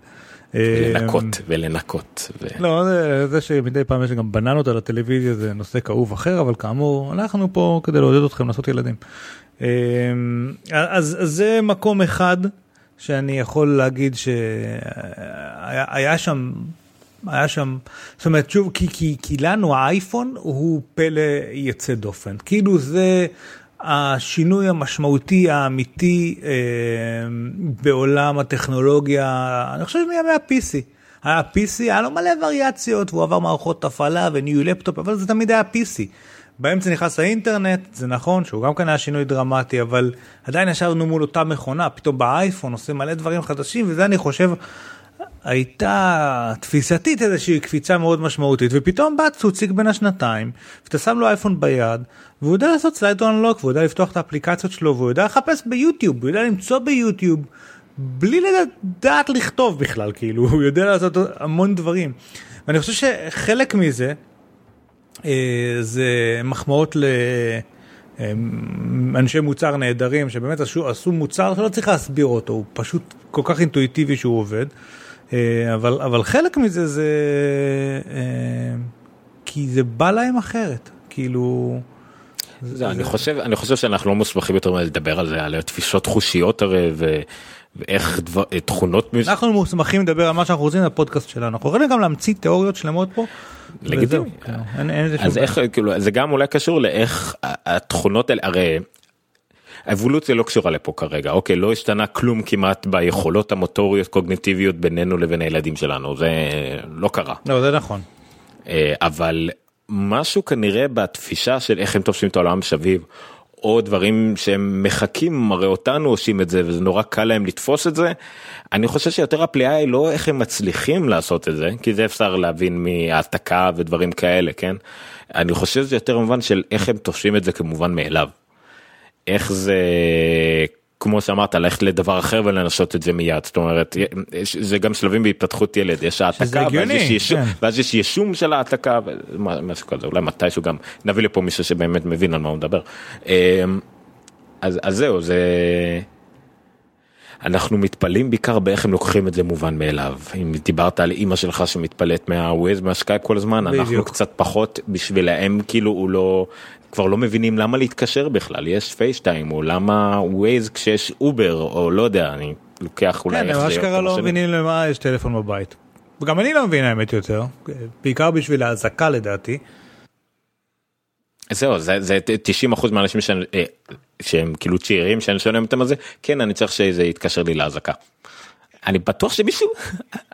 [SPEAKER 2] לנקות
[SPEAKER 3] אמ,
[SPEAKER 2] ולנקות. ו...
[SPEAKER 3] לא, זה, זה שמדי פעם יש גם בננות על הטלוויזיה זה נושא כאוב אחר, אבל כאמור, אנחנו פה כדי לעודד אתכם לעשות ילדים. אמ, אז, אז זה מקום אחד שאני יכול להגיד שהיה שם, היה שם, זאת אומרת, שוב, כי, כי, כי לנו האייפון הוא פלא יוצא דופן. כאילו זה... השינוי המשמעותי האמיתי אה, בעולם הטכנולוגיה, אני חושב מימי ה-PC. היה PC, היה לו מלא וריאציות, והוא עבר מערכות הפעלה וניו לפטופ, אבל זה תמיד היה PC. באמצע נכנס האינטרנט, זה נכון שהוא גם כן היה שינוי דרמטי, אבל עדיין ישבנו מול אותה מכונה, פתאום באייפון עושה מלא דברים חדשים, וזה אני חושב הייתה תפיסתית איזושהי קפיצה מאוד משמעותית, ופתאום בא צוציק בין השנתיים, ואתה שם לו אייפון ביד, והוא יודע לעשות סלייד אונלוק, והוא יודע לפתוח את האפליקציות שלו, והוא יודע לחפש ביוטיוב, הוא יודע למצוא ביוטיוב, בלי לדעת לכתוב בכלל, כאילו, הוא יודע לעשות המון דברים. ואני חושב שחלק מזה, אה, זה מחמאות ל... אה, אנשי מוצר נהדרים שבאמת עשו, עשו מוצר שלא צריך להסביר אותו, הוא פשוט כל כך אינטואיטיבי שהוא עובד. אה, אבל, אבל חלק מזה זה אה, כי זה בא להם אחרת, כאילו...
[SPEAKER 2] זה, זה... אני חושב אני חושב שאנחנו לא מוסמכים יותר לדבר על זה על תפיסות חושיות הרי ו, ואיך דבר, תכונות
[SPEAKER 3] מזה. אנחנו מוסמכים לדבר על מה שאנחנו רוצים בפודקאסט שלנו אנחנו יכולים גם להמציא תיאוריות שלמות פה.
[SPEAKER 2] לגיטימי. אז איך כאילו זה גם אולי קשור לאיך התכונות האלה הרי האבולוציה לא קשורה לפה כרגע אוקיי לא השתנה כלום כמעט ביכולות המוטוריות קוגניטיביות בינינו לבין הילדים שלנו זה לא קרה.
[SPEAKER 3] לא זה נכון.
[SPEAKER 2] אה, אבל משהו כנראה בתפישה של איך הם תופסים את העולם סביב. או דברים שהם מחכים הרי אותנו עושים את זה וזה נורא קל להם לתפוס את זה. אני חושב שיותר הפליאה היא לא איך הם מצליחים לעשות את זה כי זה אפשר להבין מהעתקה ודברים כאלה כן. אני חושב שזה יותר במובן של איך הם תופסים את זה כמובן מאליו. איך זה כמו שאמרת ללכת לדבר אחר ולנסות את זה מיד זאת אומרת זה גם שלבים בהתפתחות ילד יש העתקה ואז יש, יישום, כן. ואז יש יישום של העתקה ומשהו כזה אולי מתישהו גם נביא לפה מישהו שבאמת מבין על מה הוא מדבר. אמ, אז, אז זהו זה אנחנו מתפלאים בעיקר באיך הם לוקחים את זה מובן מאליו אם דיברת על אימא שלך שמתפלאת מהווייז מהסקייפ כל הזמן בדיוק. אנחנו קצת פחות בשבילהם כאילו הוא לא כבר לא מבינים למה להתקשר בכלל יש פייסטיים או למה ווייז כשיש אובר או לא יודע אני לוקח אולי
[SPEAKER 3] כן, מה שקרה לא מבינים למה יש טלפון בבית. וגם אני לא מבין האמת יותר בעיקר בשביל האזעקה לדעתי.
[SPEAKER 2] זהו זה, זה 90 אחוז מהאנשים שאני, אה, שהם כאילו צעירים שאני שואל אותם על זה כן אני צריך שזה יתקשר לי לאזעקה. אני בטוח שמישהו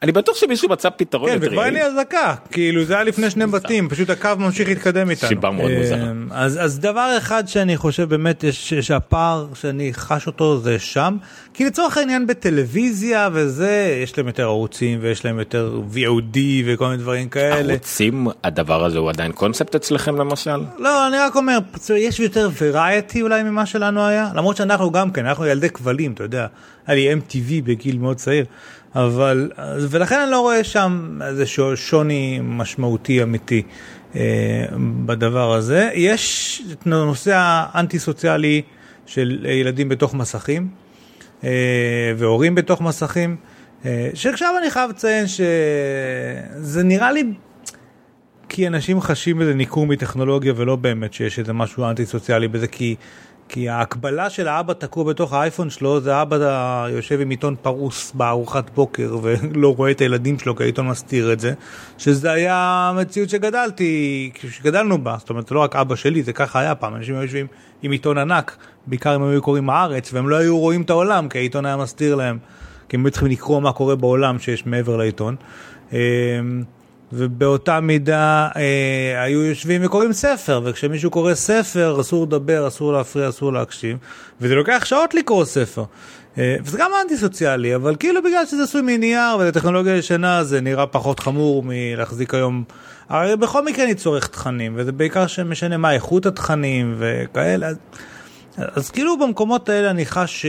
[SPEAKER 2] אני בטוח שמישהו מצא פתרון
[SPEAKER 3] כן, וכבר אין לי אזעקה כאילו זה היה לפני שני בתים פשוט הקו ממשיך להתקדם איתנו.
[SPEAKER 2] סיבה מאוד מוזרה.
[SPEAKER 3] אמ, אז, אז דבר אחד שאני חושב באמת יש שהפער שאני חש אותו זה שם כי לצורך העניין בטלוויזיה וזה יש להם יותר ערוצים ויש להם יותר VOD וכל מיני דברים כאלה.
[SPEAKER 2] ערוצים הדבר הזה הוא עדיין קונספט אצלכם למשל?
[SPEAKER 3] לא אני רק אומר יש יותר וריאטי אולי ממה שלנו היה למרות שאנחנו גם כן אנחנו ילדי כבלים אתה יודע היה לי MTV בגיל מאוד צעיר. אבל, ולכן אני לא רואה שם איזה שוני משמעותי אמיתי אה, בדבר הזה. יש את הנושא האנטי סוציאלי של ילדים בתוך מסכים והורים בתוך מסכים, אה, שעכשיו אני חייב לציין שזה נראה לי כי אנשים חשים איזה ניכור מטכנולוגיה ולא באמת שיש איזה משהו אנטי סוציאלי בזה כי כי ההקבלה של האבא תקוע בתוך האייפון שלו זה אבא יושב עם עיתון פרוס בארוחת בוקר ולא רואה את הילדים שלו כי העיתון מסתיר את זה שזה היה המציאות שגדלתי, שגדלנו בה, זאת אומרת לא רק אבא שלי זה ככה היה פעם, אנשים היו יושבים עם עיתון ענק, בעיקר אם היו קוראים הארץ והם לא היו רואים את העולם כי העיתון היה מסתיר להם, כי הם היו צריכים לקרוא מה קורה בעולם שיש מעבר לעיתון. ובאותה מידה אה, היו יושבים וקוראים ספר, וכשמישהו קורא ספר אסור לדבר, אסור להפריע, אסור להקשיב, וזה לוקח שעות לקרוא ספר. אה, וזה גם אנטי סוציאלי, אבל כאילו בגלל שזה עשוי מנייר ולטכנולוגיה ישנה זה נראה פחות חמור מלהחזיק היום. הרי בכל מקרה אני צורך תכנים, וזה בעיקר שמשנה מה איכות התכנים וכאלה. אז כאילו במקומות האלה אני חש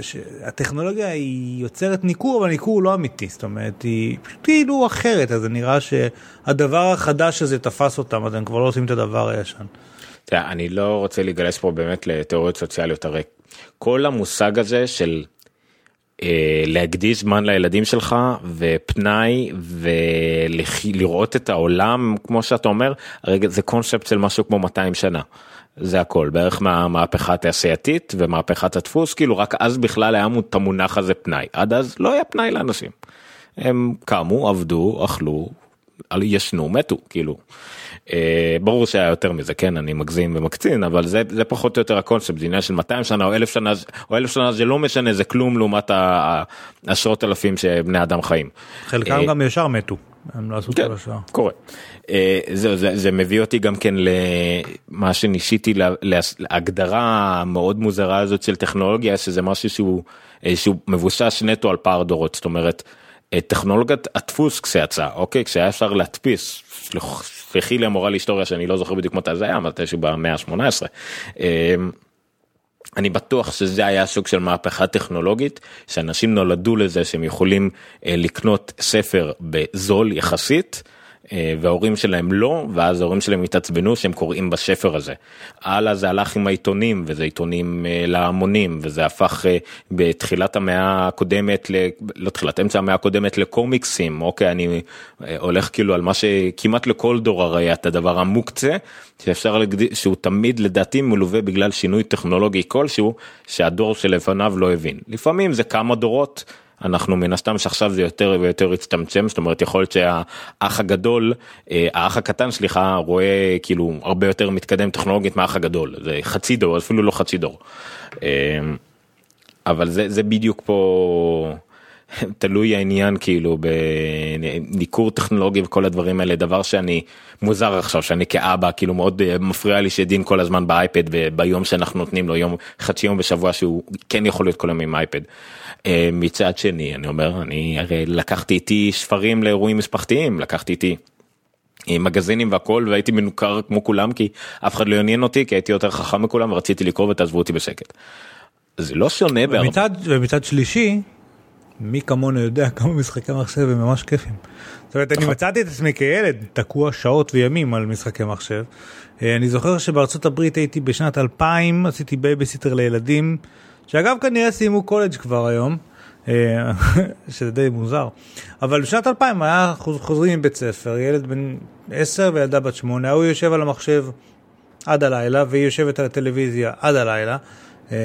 [SPEAKER 3] שהטכנולוגיה היא יוצרת ניכור, אבל ניכור הוא לא אמיתי, זאת אומרת, היא פשוט כאילו אחרת, אז זה נראה שהדבר החדש הזה תפס אותם, אז הם כבר לא עושים את הדבר הישן.
[SPEAKER 2] תראה, אני לא רוצה להיגלש פה באמת לתיאוריות סוציאליות, הרי כל המושג הזה של אה, להקדיש זמן לילדים שלך ופנאי ולראות את העולם כמו שאתה אומר, הרי זה קונספט של משהו כמו 200 שנה. זה הכל בערך מהמהפכה התעשייתית ומהפכת הדפוס כאילו רק אז בכלל היה את המונח הזה פנאי עד אז לא היה פנאי לאנשים. הם קמו עבדו אכלו ישנו מתו כאילו. אה, ברור שהיה יותר מזה כן אני מגזים ומקצין אבל זה זה פחות או יותר הקונספט זה עניין של 200 שנה או 1,000 שנה או 1,000 שנה זה לא משנה זה כלום לעומת העשרות אלפים שבני אדם חיים.
[SPEAKER 3] חלקם
[SPEAKER 2] אה,
[SPEAKER 3] גם ישר מתו. הם לא עשו
[SPEAKER 2] כן,
[SPEAKER 3] כל השאר.
[SPEAKER 2] קורה. אה, זה, זה, זה מביא אותי גם כן למה שניסיתי לה- להגדרה מאוד מוזרה הזאת של טכנולוגיה שזה משהו שהוא, אה, שהוא מבוסס נטו על פער דורות זאת אומרת אה, טכנולוגיית הדפוס כשיצא אוקיי כשהיה אפשר להדפיס סלח- סלחי לי המורה להיסטוריה שאני לא זוכר בדיוק מתי זה היה מתישהו במאה ה-18. אני בטוח שזה היה סוג של מהפכה טכנולוגית שאנשים נולדו לזה שהם יכולים אה, לקנות ספר בזול יחסית. אה, וההורים שלהם לא ואז ההורים שלהם התעצבנו שהם קוראים בספר הזה. הלאה זה הלך עם העיתונים וזה עיתונים אה, להמונים וזה הפך אה, בתחילת המאה הקודמת ל... לא תחילת אמצע המאה הקודמת לקומיקסים אוקיי אני הולך כאילו על מה שכמעט לכל דור הרי את הדבר המוקצה שאפשר להגדיר שהוא תמיד לדעתי מלווה בגלל שינוי טכנולוגי כלשהו שהדור שלפניו לא הבין לפעמים זה כמה דורות. אנחנו מן הסתם שעכשיו זה יותר ויותר הצטמצם זאת אומרת יכול להיות שהאח הגדול אה, האח הקטן סליחה רואה כאילו הרבה יותר מתקדם טכנולוגית מהאח הגדול זה חצי דור אפילו לא חצי דור. אה, אבל זה זה בדיוק פה תלוי העניין כאילו בניכור טכנולוגי וכל הדברים האלה דבר שאני מוזר עכשיו שאני כאבא כאילו מאוד אה, מפריע לי שדין כל הזמן באייפד וביום שאנחנו נותנים לו יום חצי יום בשבוע שהוא כן יכול להיות כל היום עם אייפד. אה, מצד שני אני אומר אני הרי לקחתי איתי ספרים לאירועים משפחתיים לקחתי איתי. אה, מגזינים והכל והייתי מנוכר כמו כולם כי אף אחד לא עניין אותי כי הייתי יותר חכם מכולם ורציתי לקרוא ותעזבו אותי בשקט. זה לא שונה בהרבה.
[SPEAKER 3] ומצד, ומצד שלישי, מי כמונו יודע כמה משחקי מחשב הם ממש כיפים. זאת אומרת, אני מצאתי את עצמי כילד תקוע שעות וימים על משחקי מחשב. אה, אני זוכר שבארצות הברית הייתי בשנת 2000, עשיתי בייביסיטר לילדים, שאגב כנראה סיימו קולג' כבר היום. אה, שזה די מוזר, אבל בשנת 2000 היה חוז- חוזרים מבית ספר, ילד בן 10 וילדה בת 8, ההוא יושב על המחשב עד הלילה והיא יושבת על הטלוויזיה עד הלילה. אה,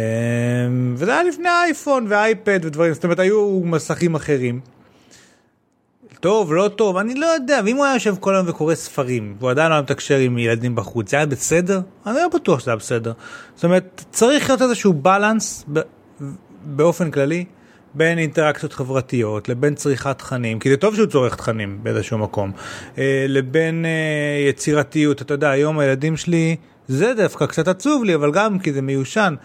[SPEAKER 3] וזה היה לפני האייפון והאייפד ודברים, זאת אומרת היו מסכים אחרים. טוב, לא טוב, אני לא יודע, ואם הוא היה יושב כל היום וקורא ספרים, והוא עדיין לא היה מתקשר עם ילדים בחוץ, זה היה בסדר? אני לא בטוח שזה היה בסדר. זאת אומרת, צריך להיות איזשהו balance באופן כללי בין אינטראקציות חברתיות לבין צריכת תכנים, כי זה טוב שהוא צורך תכנים באיזשהו מקום, אה, לבין אה, יצירתיות, אתה יודע, היום הילדים שלי, זה דווקא קצת עצוב לי, אבל גם כי זה מיושן.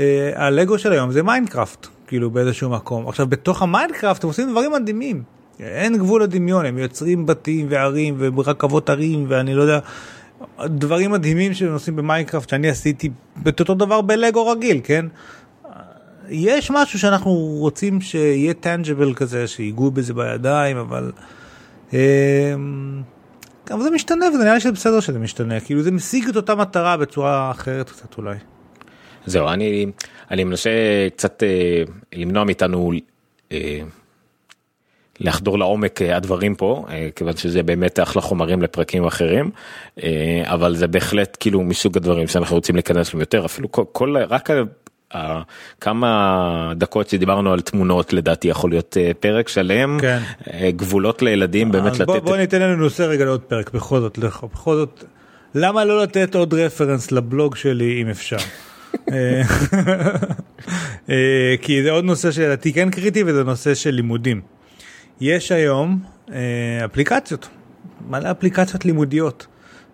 [SPEAKER 3] אה, הלגו של היום זה Minecraft, כאילו באיזשהו מקום. עכשיו, בתוך ה Minecraft הם עושים דברים מדהימים. אין גבול לדמיון, הם יוצרים בתים וערים ורכבות הרים ואני לא יודע, דברים מדהימים שהם עושים ב Minecraft שאני עשיתי את אותו דבר בלגו רגיל, כן? יש משהו שאנחנו רוצים שיהיה tangible כזה, שיגעו בזה בידיים, אבל... אמ, אבל זה משתנה וזה נראה לי שזה בסדר שזה משתנה, כאילו זה משיג את אותה מטרה בצורה אחרת קצת אולי.
[SPEAKER 2] זהו אני אני מנסה קצת אה, למנוע מאיתנו אה, לחדור לעומק אה, הדברים פה אה, כיוון שזה באמת אחלה חומרים לפרקים אחרים אה, אבל זה בהחלט כאילו מסוג הדברים שאנחנו רוצים להיכנס להם יותר אפילו כל, כל רק כמה דקות שדיברנו על תמונות לדעתי יכול להיות פרק שלם
[SPEAKER 3] כן.
[SPEAKER 2] גבולות לילדים באמת
[SPEAKER 3] בוא,
[SPEAKER 2] לתת
[SPEAKER 3] בוא ניתן לנו נושא רגע לעוד פרק בכל זאת, לך- בכל זאת, למה לא לתת עוד רפרנס לבלוג שלי אם אפשר. כי זה עוד נושא שלדעתי כן קריטי וזה נושא של לימודים. יש היום אה, אפליקציות, מלא אפליקציות לימודיות.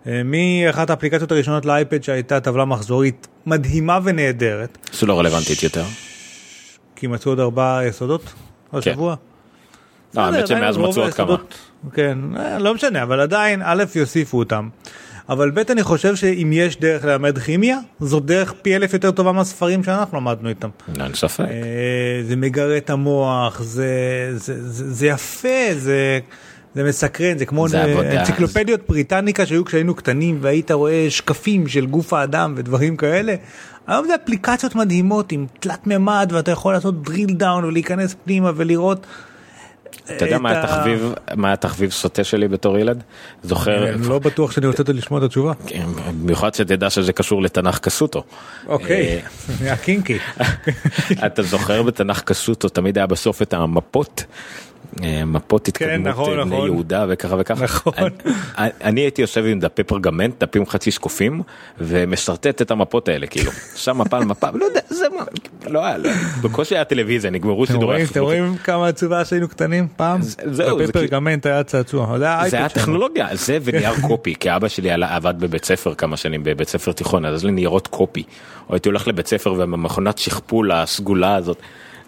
[SPEAKER 3] אה, מאחת האפליקציות הראשונות לאייפד שהייתה טבלה מחזורית מדהימה ונהדרת,
[SPEAKER 2] זה לא רלוונטית יותר.
[SPEAKER 3] כי מצאו עוד ארבעה יסודות השבוע.
[SPEAKER 2] אה, האמת שמאז מצאו עוד כמה.
[SPEAKER 3] כן, לא משנה, אבל עדיין, א', יוסיפו אותם. אבל ב', אני חושב שאם יש דרך ללמד כימיה, זו דרך פי אלף יותר טובה מהספרים שאנחנו למדנו איתם.
[SPEAKER 2] אין ספק.
[SPEAKER 3] אה, זה מגרה את המוח, זה, זה, זה, זה יפה, זה זה מסקרן, זה כמו
[SPEAKER 2] זה עבודה.
[SPEAKER 3] אנציקלופדיות בריטניקה שהיו כשהיינו קטנים והיית רואה שקפים של גוף האדם ודברים כאלה. היום זה אפליקציות מדהימות עם תלת מימד ואתה יכול לעשות drill down ולהיכנס פנימה ולראות.
[SPEAKER 2] אתה יודע מה התחביב, מה התחביב סוטה שלי בתור ילד? זוכר,
[SPEAKER 3] אני לא בטוח שאני רוצה לשמוע את התשובה.
[SPEAKER 2] כן, במיוחד שתדע שזה קשור לתנ"ך קסוטו.
[SPEAKER 3] אוקיי, הקינקי.
[SPEAKER 2] אתה זוכר בתנ"ך קסוטו תמיד היה בסוף את המפות. מפות התקדמות
[SPEAKER 3] נכון,
[SPEAKER 2] אה,
[SPEAKER 3] נכון.
[SPEAKER 2] יהודה וככה וככה.
[SPEAKER 3] נכון.
[SPEAKER 2] אני- אני הייתי יושב עם דפי פרגמנט, דפים חצי שקופים, ומשרטט את המפות האלה כאילו. שם מפה על מפה, לא יודע, זה מה, לא היה, לא- בקושי היה טלוויזיה, נגמרו שידורי
[SPEAKER 3] רואים, אתם
[SPEAKER 2] הספרות.
[SPEAKER 3] רואים כמה עצובה שהיינו קטנים פעם?
[SPEAKER 2] זהו, זה
[SPEAKER 3] דפי
[SPEAKER 2] כאילו-
[SPEAKER 3] פרגמנט היה צעצוע. זה היה
[SPEAKER 2] זה היה
[SPEAKER 3] האייפד שלנו.
[SPEAKER 2] טכנולוגיה, זה ונייר קופי, כי אבא שלי עלה- עבד בבית ספר כמה שנים, בבית ספר תיכון, אז לי ניירות קופי. או הייתי הולך לבית ספר ובמכונת שכפול הסגולה הזאת.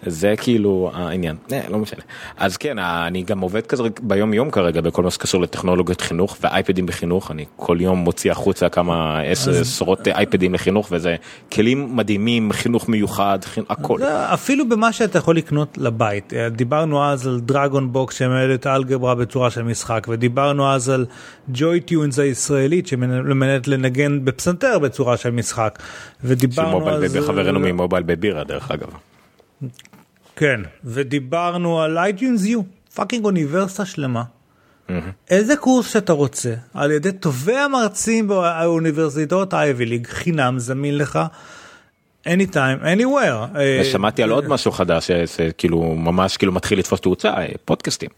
[SPEAKER 2] זה כאילו העניין, אה, לא משנה. אז כן, אני גם עובד כזה ביום יום כרגע בכל מה שקשור לטכנולוגיות חינוך ואייפדים בחינוך, אני כל יום מוציא החוצה כמה עשר- עשרות אייפדים לחינוך וזה כלים מדהימים, חינוך מיוחד, חינ- הכל.
[SPEAKER 3] אפילו במה שאתה יכול לקנות לבית. דיברנו אז על DragonBox שמלמד את האלגברה בצורה של משחק, ודיברנו אז על JoyTunes הישראלית שמלמדת לנגן בפסנתר בצורה של משחק. ודיברנו אז...
[SPEAKER 2] בבי, חברנו ממובייל בבירה דרך אגב.
[SPEAKER 3] כן, ודיברנו על iTunes U, fucking אוניברסיטה שלמה. איזה קורס שאתה רוצה, על ידי טובי המרצים באוניברסיטאות Ivy League, חינם זמין לך, anytime, anywhere. אה,
[SPEAKER 2] ושמעתי על עוד משהו חדש שכאילו ממש כאילו מתחיל לתפוס תאוצה, אה, פודקאסטים.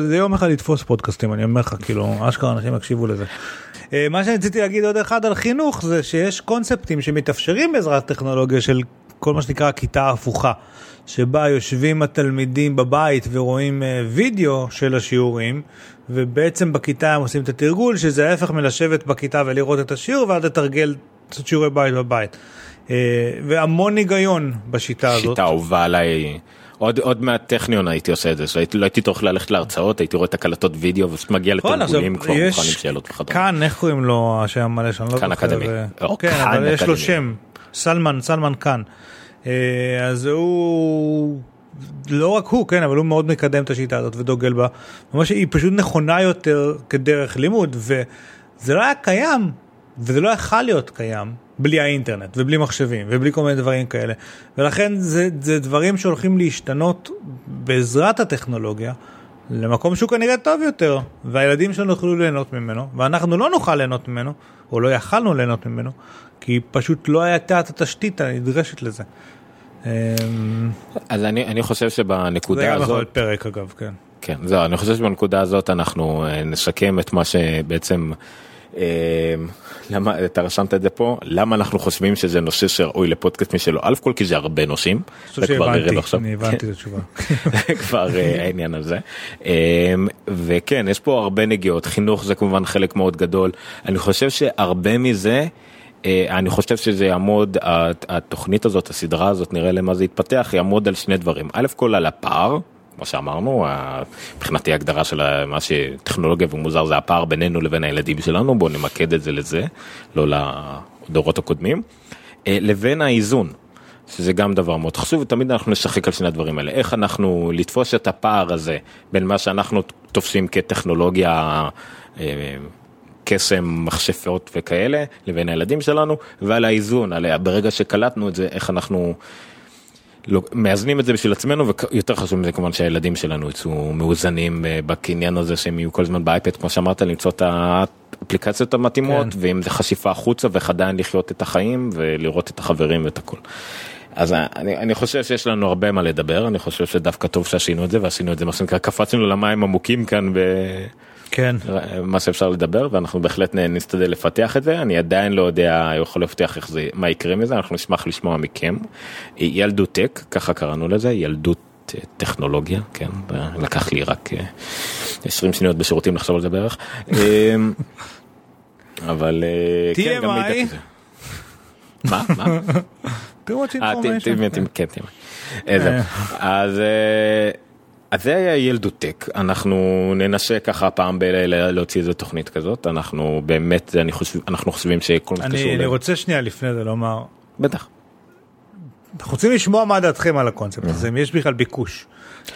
[SPEAKER 3] זה יום אחד לתפוס פודקאסטים אני אומר לך כאילו אשכרה אנשים יקשיבו לזה. אה, מה שאני רציתי להגיד עוד אחד על חינוך זה שיש קונספטים שמתאפשרים בעזרת טכנולוגיה של כל מה שנקרא כיתה הפוכה שבה יושבים התלמידים בבית ורואים אה, וידאו של השיעורים ובעצם בכיתה הם עושים את התרגול שזה ההפך מלשבת בכיתה ולראות את השיעור ואז לתרגל לעשות שיעורי בית בבית. אה, והמון היגיון בשיטה הזאת.
[SPEAKER 2] שיטה אהובה עליי. עוד עוד מהטכניון הייתי עושה את זה, שהייתי- לא הייתי צריך ללכת להרצאות, הייתי רואה את הקלטות וידאו ופשוט מגיע
[SPEAKER 3] נכון,
[SPEAKER 2] לתרגולים כבר מוכן עם שאלות וכדומה.
[SPEAKER 3] כאן, איך קוראים לו השם המלא שאני לא
[SPEAKER 2] כאן. אקדמי. או,
[SPEAKER 3] כן, אבל יש לו. שם, סלמן, סלמן כאן. אה, אז הוא, לא רק הוא, כן, אבל הוא מאוד מקדם את השיטה הזאת ודוגל בה. ממש היא פשוט נכונה יותר כדרך לימוד, וזה לא היה קיים, וזה לא יכול להיות קיים. בלי האינטרנט ובלי מחשבים ובלי כל מיני דברים כאלה ולכן זה, זה דברים שהולכים להשתנות בעזרת הטכנולוגיה למקום שהוא כנראה טוב יותר, והילדים שלנו יוכלו ליהנות ממנו, ואנחנו לא נוכל ליהנות ממנו, או לא יכלנו ליהנות ממנו, כי פשוט לא הייתה את התשתית הנדרשת לזה.
[SPEAKER 2] אז אני אני חושב
[SPEAKER 3] זה
[SPEAKER 2] שבנקודה
[SPEAKER 3] גם יכול
[SPEAKER 2] הזאת,
[SPEAKER 3] להיות פרק אגב, כן.
[SPEAKER 2] כן, זהו, אני חושב שבנקודה הזאת אנחנו אה, נסכם את מה שבעצם, למה, אתה רשמת את זה פה, למה אנחנו חושבים שזה נושא שראוי לפודקאסט משלו, א' כל כי זה הרבה נושאים, וכבר
[SPEAKER 3] שהבנתי,
[SPEAKER 2] הראינו עכשיו.
[SPEAKER 3] אני הבנתי את התשובה.
[SPEAKER 2] כבר אה, העניין הזה. וכן, יש פה הרבה נגיעות, חינוך זה כמובן חלק מאוד גדול. אני חושב שהרבה מזה, אה, אני חושב שזה יעמוד, הת- התוכנית הזאת, הסדרה הזאת, נראה למה זה יתפתח, יעמוד על שני דברים. א' כל על הפער. כמו שאמרנו, מבחינתי ההגדרה של מה שטכנולוגיה ומוזר זה הפער בינינו לבין הילדים שלנו, בואו נמקד את זה לזה, לא לדורות הקודמים, אה, לבין האיזון. שזה גם דבר מאוד חשוב ותמיד אנחנו נשחק על שני הדברים האלה איך אנחנו לתפוס את הפער הזה בין מה שאנחנו תופסים כטכנולוגיה אה, קסם מכשפות וכאלה לבין הילדים שלנו ועל האיזון על ברגע שקלטנו את זה איך אנחנו לא, מאזנים את זה בשביל עצמנו ויותר חשוב מזה כמובן שהילדים שלנו יצאו מאוזנים אה, בקניין הזה שהם יהיו כל הזמן באייפד כמו שאמרת למצוא את האפליקציות המתאימות
[SPEAKER 3] כן.
[SPEAKER 2] ואם זה חשיפה החוצה ואיך עדיין לחיות את החיים ולראות את החברים ואת הכל. אז אני, אני חושב שיש לנו הרבה מה לדבר אני חושב שדווקא טוב שעשינו את זה ועשינו את זה מה שנקרא קפצנו למים עמוקים כאן
[SPEAKER 3] כן.
[SPEAKER 2] במה שאפשר לדבר ואנחנו בהחלט נ- נסתדל לפתח את זה אני עדיין לא יודע יכול להבטיח איך זה מה יקרה מזה אנחנו נשמח לשמוע מכם. ילדותק ככה קראנו לזה ילדות אה, טכנולוגיה כן לקח לי רק אה, 20 שניות בשירותים לחשוב על זה בערך. אה, אבל אה, כן גם. מידע כזה. מה? מה?
[SPEAKER 3] too much
[SPEAKER 2] אה, ת-
[SPEAKER 3] information.
[SPEAKER 2] ת- ת- כן. איזה. אז אה, אז זה היה ילדותק אנחנו ננסה ככה פעם ב- להוציא איזה תוכנית כזאת. אנחנו באמת אני חושב אנחנו חושבים שכל מה שקשור
[SPEAKER 3] אני רוצה שנייה לפני זה לומר,
[SPEAKER 2] בטח.
[SPEAKER 3] אנחנו רוצים לשמוע מה דעתכם על הקונספט הזה, אם יש בכלל ביקוש.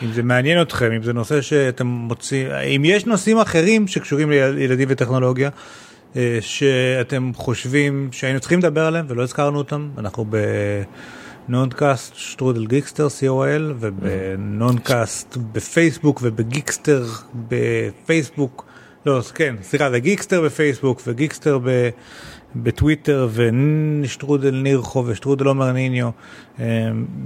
[SPEAKER 3] אם זה מעניין אתכם, אם זה נושא שאתם מוצאים, אם יש נושאים אחרים שקשורים לילדים וטכנולוגיה, אה, שאתם חושבים שהיינו צריכים לדבר עליהם ולא הזכרנו אותם, אנחנו בנונקאסט שטרודל geekster co.il ובנונקאסט בפייסבוק ובגיקסטר בפייסבוק, לא, כן, סליחה, זה גיקסטר בפייסבוק וגיקסטר ב... בטוויטר ושטרודל נירחו ושטרודל עומר ניניו, אה,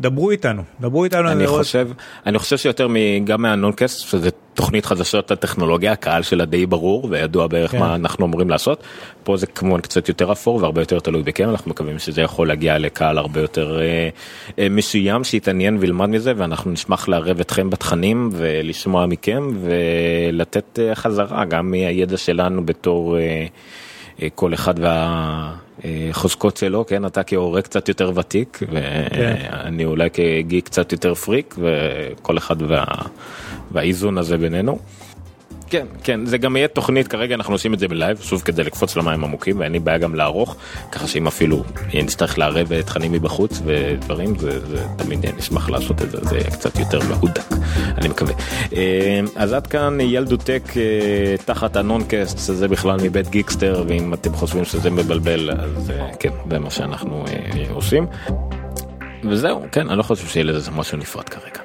[SPEAKER 3] דברו איתנו, דברו איתנו.
[SPEAKER 2] אני חושב, אני חושב שיותר גם מהנונקאסט, שזה תוכנית חדשות הטכנולוגיה, הקהל שלה די ברור וידוע בערך כן. מה אנחנו אמורים לעשות. פה זה כמובן קצת יותר אפור והרבה יותר תלוי בכם, אנחנו מקווים שזה יכול להגיע לקהל הרבה יותר אה, אה, מסוים שיתעניין וילמד מזה ואנחנו נשמח לערב אתכם בתכנים ולשמוע מכם ולתת אה, חזרה גם מהידע שלנו בתור... אה, כל אחד והחוזקות שלו, כן, אתה כהורה קצת יותר ותיק, ואני אולי כגיק קצת יותר פריק, וכל אחד וה... והאיזון הזה בינינו. כן, כן, זה גם יהיה תוכנית, כרגע אנחנו עושים את זה ב live, שוב כדי לקפוץ למים עמוקים, ואין לי בעיה גם לערוך, ככה שאם אפילו נצטרך לערב תכנים מבחוץ ודברים, זה, זה תמיד נשמח לעשות את זה, זה יהיה קצת יותר מהודק, אני מקווה. אה, אז עד כאן ילדותק אה, תחת הנונקאסט, זה בכלל מבית גיקסטר, ואם אתם חושבים שזה מבלבל, אז אה, כן, זה מה שאנחנו עושים. וזהו, כן, אני לא חושב שיהיה לזה משהו נפרד כרגע.